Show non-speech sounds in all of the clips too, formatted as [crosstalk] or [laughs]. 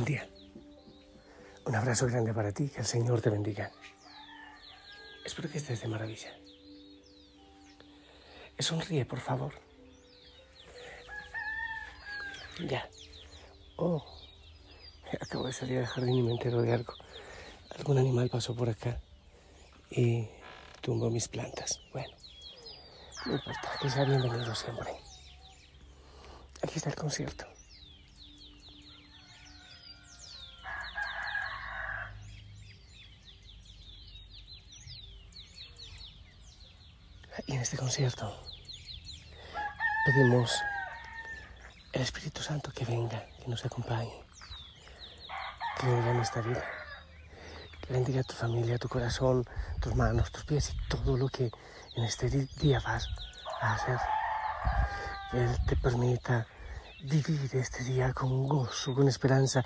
Buen día. Un abrazo grande para ti, que el Señor te bendiga. Espero que estés de maravilla. Sonríe, por favor. Ya. Oh, acabo de salir del jardín y me entero de algo. Algún animal pasó por acá y tumbó mis plantas. Bueno, no importa, que sea bienvenido siempre. Aquí está el concierto. Este concierto pedimos el Espíritu Santo que venga, que nos acompañe, que venga en nuestra vida, que bendiga tu familia, tu corazón, tus manos, tus pies y todo lo que en este día vas a hacer. Que Él te permita vivir este día con gozo, con esperanza,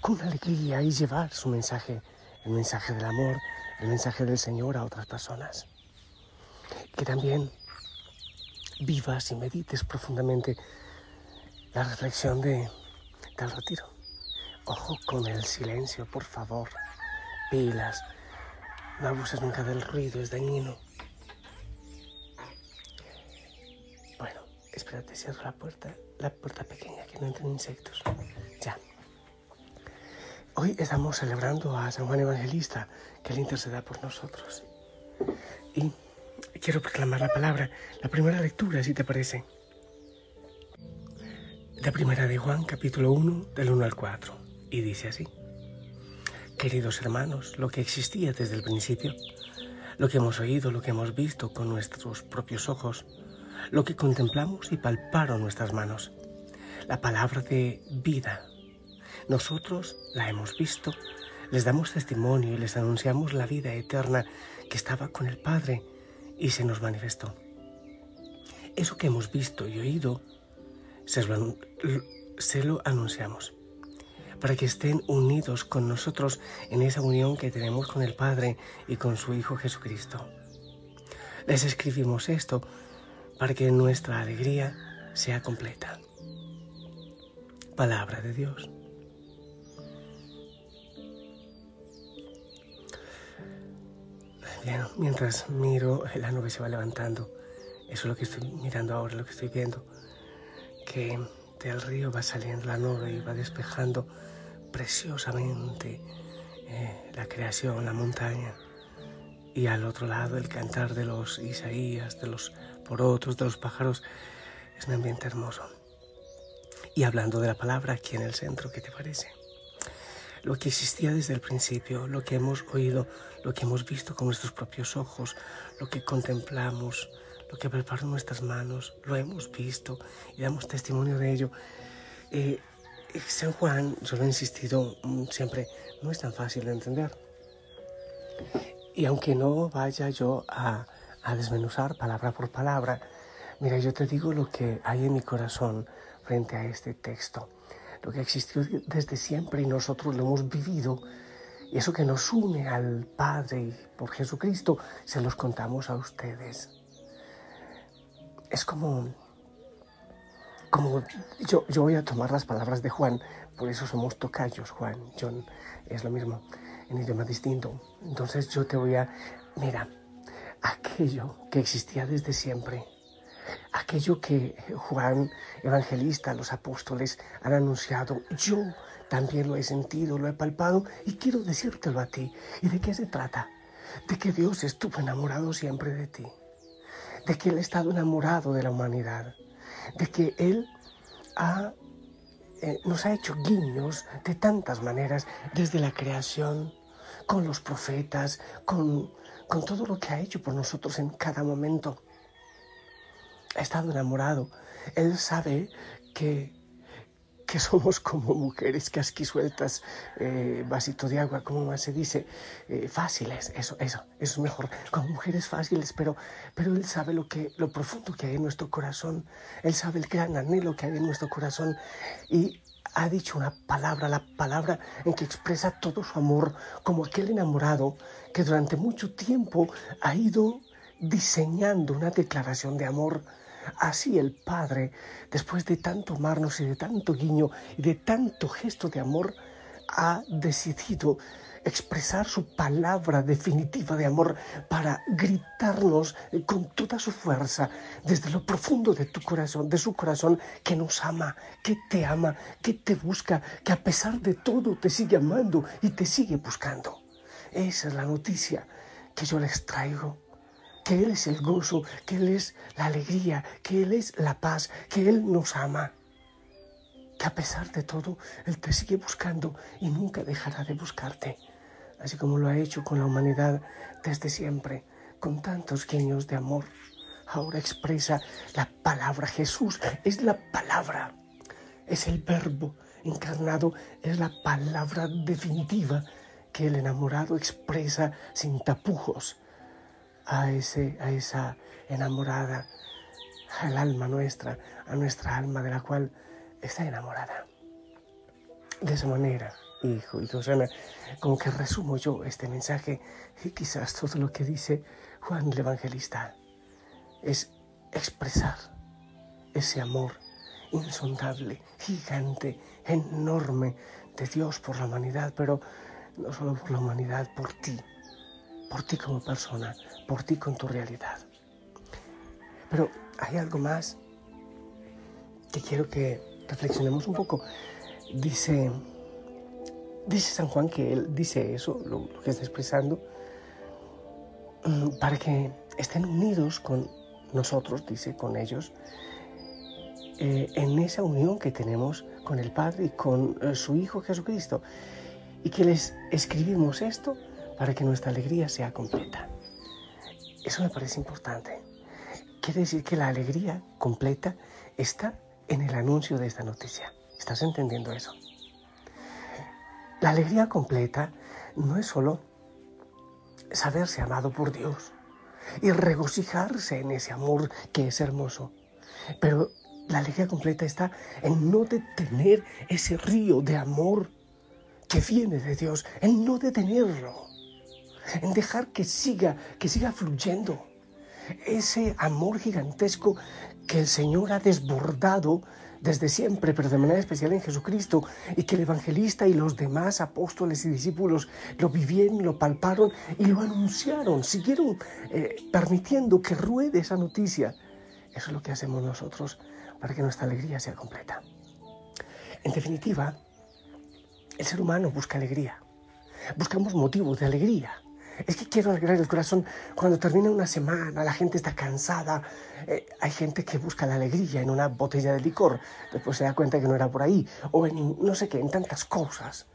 con alegría y llevar su mensaje, el mensaje del amor, el mensaje del Señor a otras personas que también vivas y medites profundamente la reflexión de, del retiro. Ojo con el silencio, por favor. Pilas. No abuses nunca del ruido, es dañino. Bueno, espérate, cierro la puerta, la puerta pequeña, que no entren insectos. Ya. Hoy estamos celebrando a San Juan Evangelista, que Él interceda por nosotros. Y quiero proclamar la palabra, la primera lectura, si te parece. La primera de Juan, capítulo 1, del 1 al 4, y dice así. Queridos hermanos, lo que existía desde el principio, lo que hemos oído, lo que hemos visto con nuestros propios ojos, lo que contemplamos y palparon nuestras manos, la palabra de vida. Nosotros la hemos visto, les damos testimonio y les anunciamos la vida eterna que estaba con el Padre y se nos manifestó. Eso que hemos visto y oído, se lo, anunciamos, para que estén unidos con nosotros en esa unión que tenemos con el Padre y con su Hijo Jesucristo. Les escribimos esto para que nuestra alegría sea completa. Palabra de Dios. Mientras miro, la nube se va levantando. Eso es lo que estoy mirando ahora, lo que estoy viendo. Que del río va saliendo la nube y va despejando preciosamente eh, la creación, la montaña. Y al otro lado el cantar de los Isaías, de los porotos, de los pájaros. Es un ambiente hermoso. Y hablando de la palabra aquí en el centro, ¿qué te parece? Lo que existía desde el principio, lo que hemos oído, lo que hemos visto con nuestros propios ojos, lo que contemplamos, lo que preparan nuestras manos, lo hemos visto y damos testimonio de ello. Eh, San Juan, yo lo he insistido mm, siempre, no es tan fácil de entender. Y aunque no vaya yo a, a desmenuzar palabra por palabra, mira, yo te digo lo que hay en mi corazón frente a este texto lo que existió desde siempre y nosotros lo hemos vivido. Y eso que nos une al Padre por Jesucristo, se los contamos a ustedes. Es como, como yo, yo voy a tomar las palabras de Juan, por eso somos tocayos, Juan, John, es lo mismo, en idioma distinto. Entonces yo te voy a, mira, aquello que existía desde siempre, aquello que Juan Evangelista, los apóstoles han anunciado, yo también lo he sentido, lo he palpado y quiero decírtelo a ti. ¿Y de qué se trata? De que Dios estuvo enamorado siempre de ti. de que Él ha estado enamorado de la humanidad, de que Él eh, nos ha hecho guiños de tantas maneras, desde la creación, con los profetas, con, con todo lo que ha hecho por nosotros en cada momento. Ha estado enamorado. Él sabe que que somos como mujeres casquisueltas, eh, vasito de agua, como más se dice, eh, fáciles, eso, eso, eso es mejor, como mujeres fáciles, pero, pero Él sabe lo, que, lo profundo que hay en nuestro corazón, Él sabe el gran anhelo que hay en nuestro corazón. Y ha dicho una palabra, la palabra en que expresa todo su amor, como aquel enamorado que durante mucho tiempo ha ido diseñando una declaración de amor Así el Padre, después de tanto amarnos y de tanto guiño y de tanto gesto de amor, ha decidido expresar su palabra definitiva de amor para gritarnos con toda su fuerza desde lo profundo de tu corazón, de su corazón, que nos ama, que te ama, que te busca, que a pesar de todo te sigue amando y te sigue buscando. Esa es la noticia que yo les traigo que Él es el gozo, que Él es la alegría, que Él es la paz, que Él nos ama. Que a pesar de todo, Él te sigue buscando y nunca dejará de buscarte, así como lo ha hecho con la humanidad desde siempre, con tantos guiños de amor. Ahora expresa la palabra Jesús, es la palabra, es el verbo encarnado, es la palabra definitiva que el enamorado expresa sin tapujos a, ese, a esa enamorada, al alma nuestra, a nuestra alma de la cual está enamorada. De esa manera, hijo y Susana, como que resumo yo este mensaje y quizás todo lo que dice Juan el Evangelista es expresar ese amor insondable, gigante, enorme de Dios por la humanidad, pero no solo por la humanidad, por ti, por ti como persona, por ti con tu realidad. Pero hay algo más que quiero que reflexionemos un poco. Dice, dice San Juan que él dice eso, lo, que está expresando, mm, para que estén unidos con nosotros, dice, con ellos, eh, en esa unión que tenemos con el Padre y con eh, su Hijo Jesucristo. Y que les escribimos esto para que nuestra alegría sea completa. Eso me parece importante. Quiere decir que la alegría completa está en el anuncio de esta noticia. ¿Estás entendiendo eso? La alegría completa no es solo saberse amado por Dios y regocijarse en ese amor que es hermoso, pero la alegría completa está en no detener ese río de amor que viene de Dios, en no detenerlo en dejar que siga, que siga fluyendo. Ese amor gigantesco que el Señor ha desbordado desde siempre, pero de manera especial en Jesucristo, y que el evangelista y los demás apóstoles y discípulos lo vivieron, lo palparon y lo anunciaron, siguieron eh, permitiendo que ruede esa noticia. Eso es lo que hacemos nosotros para que nuestra alegría sea completa. En definitiva, el ser humano busca alegría. Buscamos motivos de alegría. Es que quiero alegrar el corazón cuando termina una semana, la gente está cansada. Eh, hay gente que busca la alegría en una botella de licor, después se da cuenta que no era por ahí, o en no sé qué, en tantas cosas.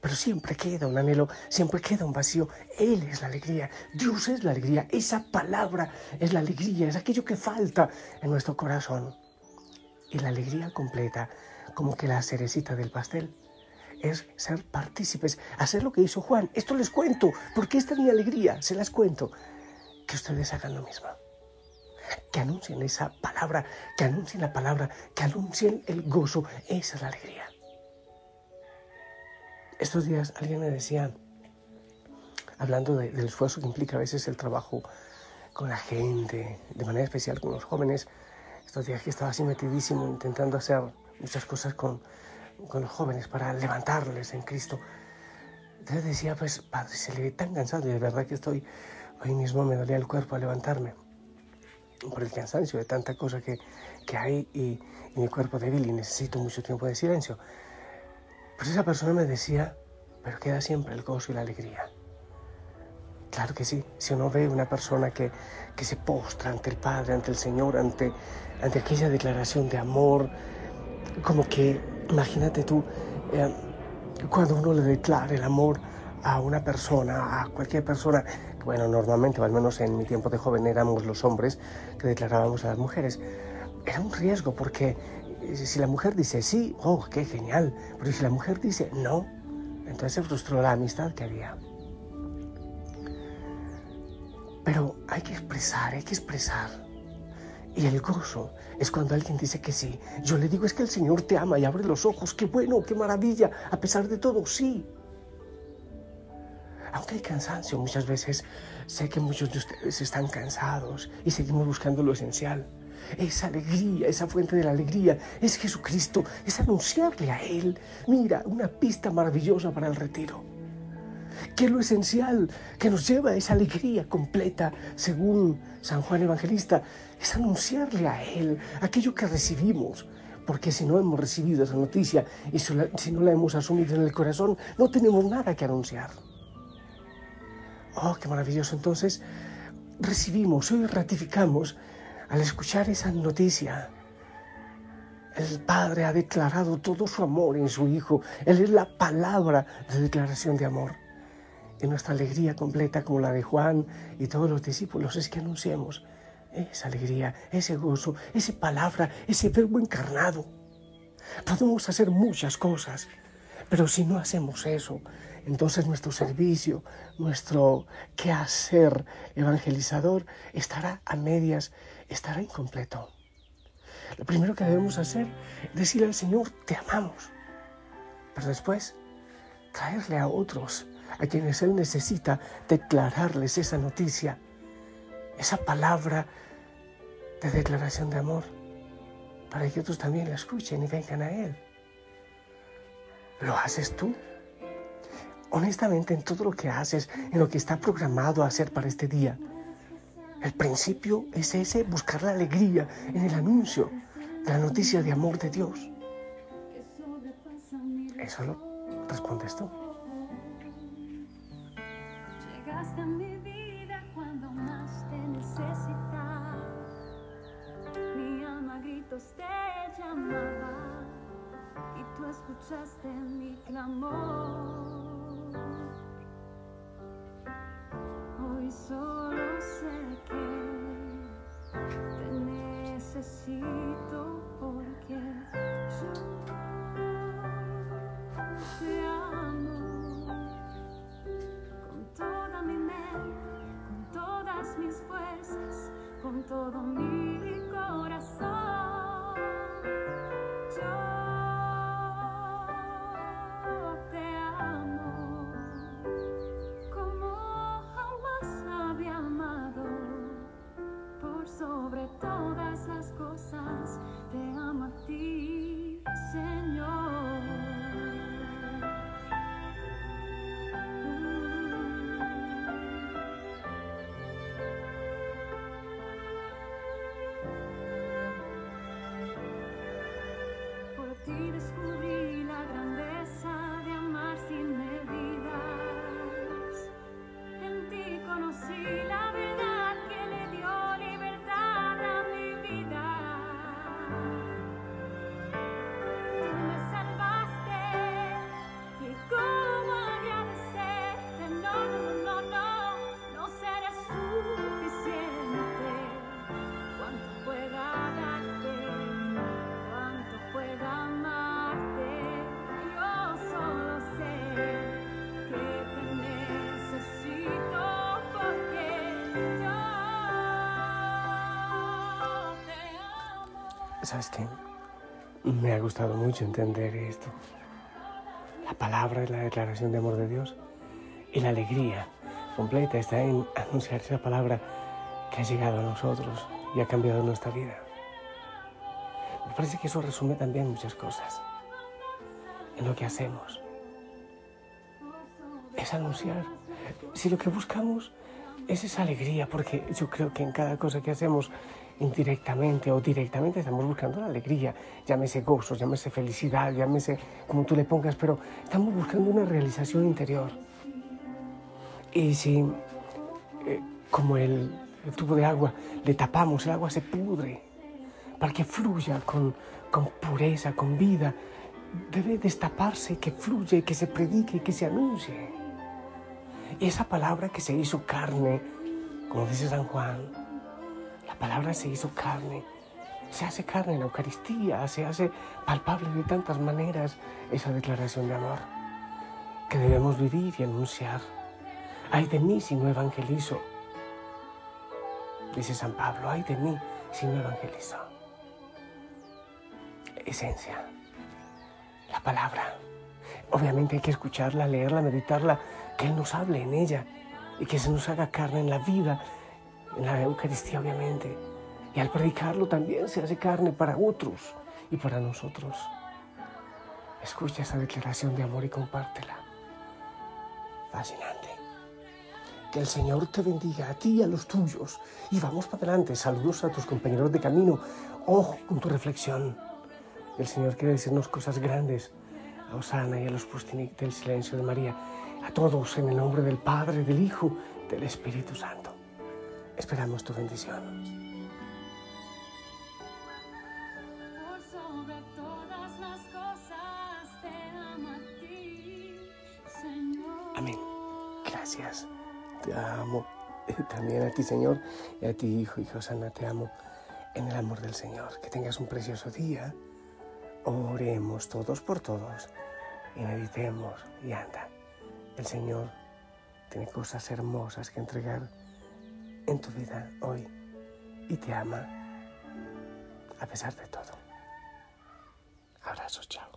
Pero siempre queda un anhelo, siempre queda un vacío. Él es la alegría, Dios es la alegría, esa palabra es la alegría, es aquello que falta en nuestro corazón. Y la alegría completa, como que la cerecita del pastel es ser partícipes, hacer lo que hizo Juan. Esto les cuento, porque esta es mi alegría, se las cuento. Que ustedes hagan lo mismo. Que anuncien esa palabra, que anuncien la palabra, que anuncien el gozo. Esa es la alegría. Estos días alguien me decía, hablando del esfuerzo que implica a veces el trabajo con la gente, de manera especial con los jóvenes, estos días que estaba así metidísimo intentando hacer muchas cosas con, con los jóvenes para levantarles en Cristo. Entonces decía, pues, padre, se le ve tan cansado y de verdad que estoy, hoy mismo me dolía el cuerpo a levantarme por el cansancio de tanta cosa que, que hay y, y, mi cuerpo débil y necesito mucho tiempo de silencio. Pues esa persona me decía, pero queda siempre el gozo y la alegría. Claro que sí, si uno ve una persona que, que se postra ante el Padre, ante el Señor, ante, ante aquella declaración de amor, como que, imagínate tú, eh, cuando uno le declara el amor a una persona, a cualquier persona, bueno, normalmente, o al menos en mi tiempo de joven, éramos los hombres que declarábamos a las mujeres, era un riesgo porque eh, si la mujer dice sí, oh, qué genial, pero si la mujer dice no, entonces se frustró la amistad que había. Pero hay que expresar, hay que expresar. Y el gozo es cuando alguien dice que sí. Yo le digo es que el Señor te ama y abre los ojos. Qué bueno, qué maravilla. A pesar de todo, sí. Aunque hay cansancio muchas veces, sé que muchos de ustedes están cansados y seguimos buscando lo esencial. Esa alegría, esa fuente de la alegría es Jesucristo, es anunciarle a Él. Mira, una pista maravillosa para el retiro que lo esencial que nos lleva a esa alegría completa, según San Juan Evangelista, es anunciarle a Él aquello que recibimos. Porque si no hemos recibido esa noticia y si no la hemos asumido en el corazón, no tenemos nada que anunciar. Oh, qué maravilloso. Entonces, recibimos, hoy ratificamos al escuchar esa noticia. El Padre ha declarado todo su amor en su Hijo. Él es la palabra de declaración de amor. Y nuestra alegría completa, como la de Juan y todos los discípulos, es que anunciemos esa alegría, ese gozo, esa palabra, ese verbo encarnado. Podemos hacer muchas cosas, pero si no hacemos eso, entonces nuestro servicio, nuestro quehacer evangelizador estará a medias, estará incompleto. Lo primero que debemos hacer es decirle al Señor, te amamos, pero después traerle a otros a quienes Él necesita declararles esa noticia, esa palabra de declaración de amor, para que otros también la escuchen y vengan a Él. ¿Lo haces tú? Honestamente, en todo lo que haces, en lo que está programado a hacer para este día, el principio es ese, buscar la alegría en el anuncio la noticia de amor de Dios. Eso lo respondes tú. Y tú escuchaste mi clamor. Hoy solo sé que te necesito cosas, te amo. ¿Sabes qué? Me ha gustado mucho entender esto. La palabra es la declaración de amor de Dios y la alegría completa está en anunciar esa palabra que ha llegado a nosotros y ha cambiado nuestra vida. Me parece que eso resume también muchas cosas en lo que hacemos. Es anunciar. Si lo que buscamos es esa alegría, porque yo creo que en cada cosa que hacemos indirectamente o directamente estamos buscando la alegría, llámese gozo, llámese felicidad, llámese como tú le pongas, pero estamos buscando una realización interior. Y si como el, el tubo de agua, le tapamos, el agua se pudre. Para que fluya con, con pureza, con vida, debe destaparse, que fluye, que se predique, que se anuncie. Y esa palabra que se hizo carne, como dice San Juan, la palabra se hizo carne, se hace carne en la Eucaristía, se hace palpable de tantas maneras esa declaración de amor que debemos vivir y anunciar. Ay de mí si no evangelizo, dice San Pablo, ay de mí si no evangelizo. Esencia, la palabra. Obviamente hay que escucharla, leerla, meditarla, que Él nos hable en ella y que se nos haga carne en la vida, en la Eucaristía obviamente. Y al predicarlo también se hace carne para otros y para nosotros. Escucha esa declaración de amor y compártela. Fascinante. Que el Señor te bendiga a ti y a los tuyos. Y vamos para adelante. Saludos a tus compañeros de camino. Ojo con tu reflexión. El Señor quiere decirnos cosas grandes. A Osana y a los Pustinik del silencio de María. A todos en el nombre del Padre, del Hijo, del Espíritu Santo. Esperamos tu bendición. Por sobre todas las cosas te amo a ti, Señor. Amén. Gracias. Te amo. [laughs] También a ti, Señor, y a ti, Hijo y Josana, te amo en el amor del Señor. Que tengas un precioso día. Oremos todos por todos y meditemos y anda. El Señor tiene cosas hermosas que entregar en tu vida hoy y te ama a pesar de todo. Abrazos, chao.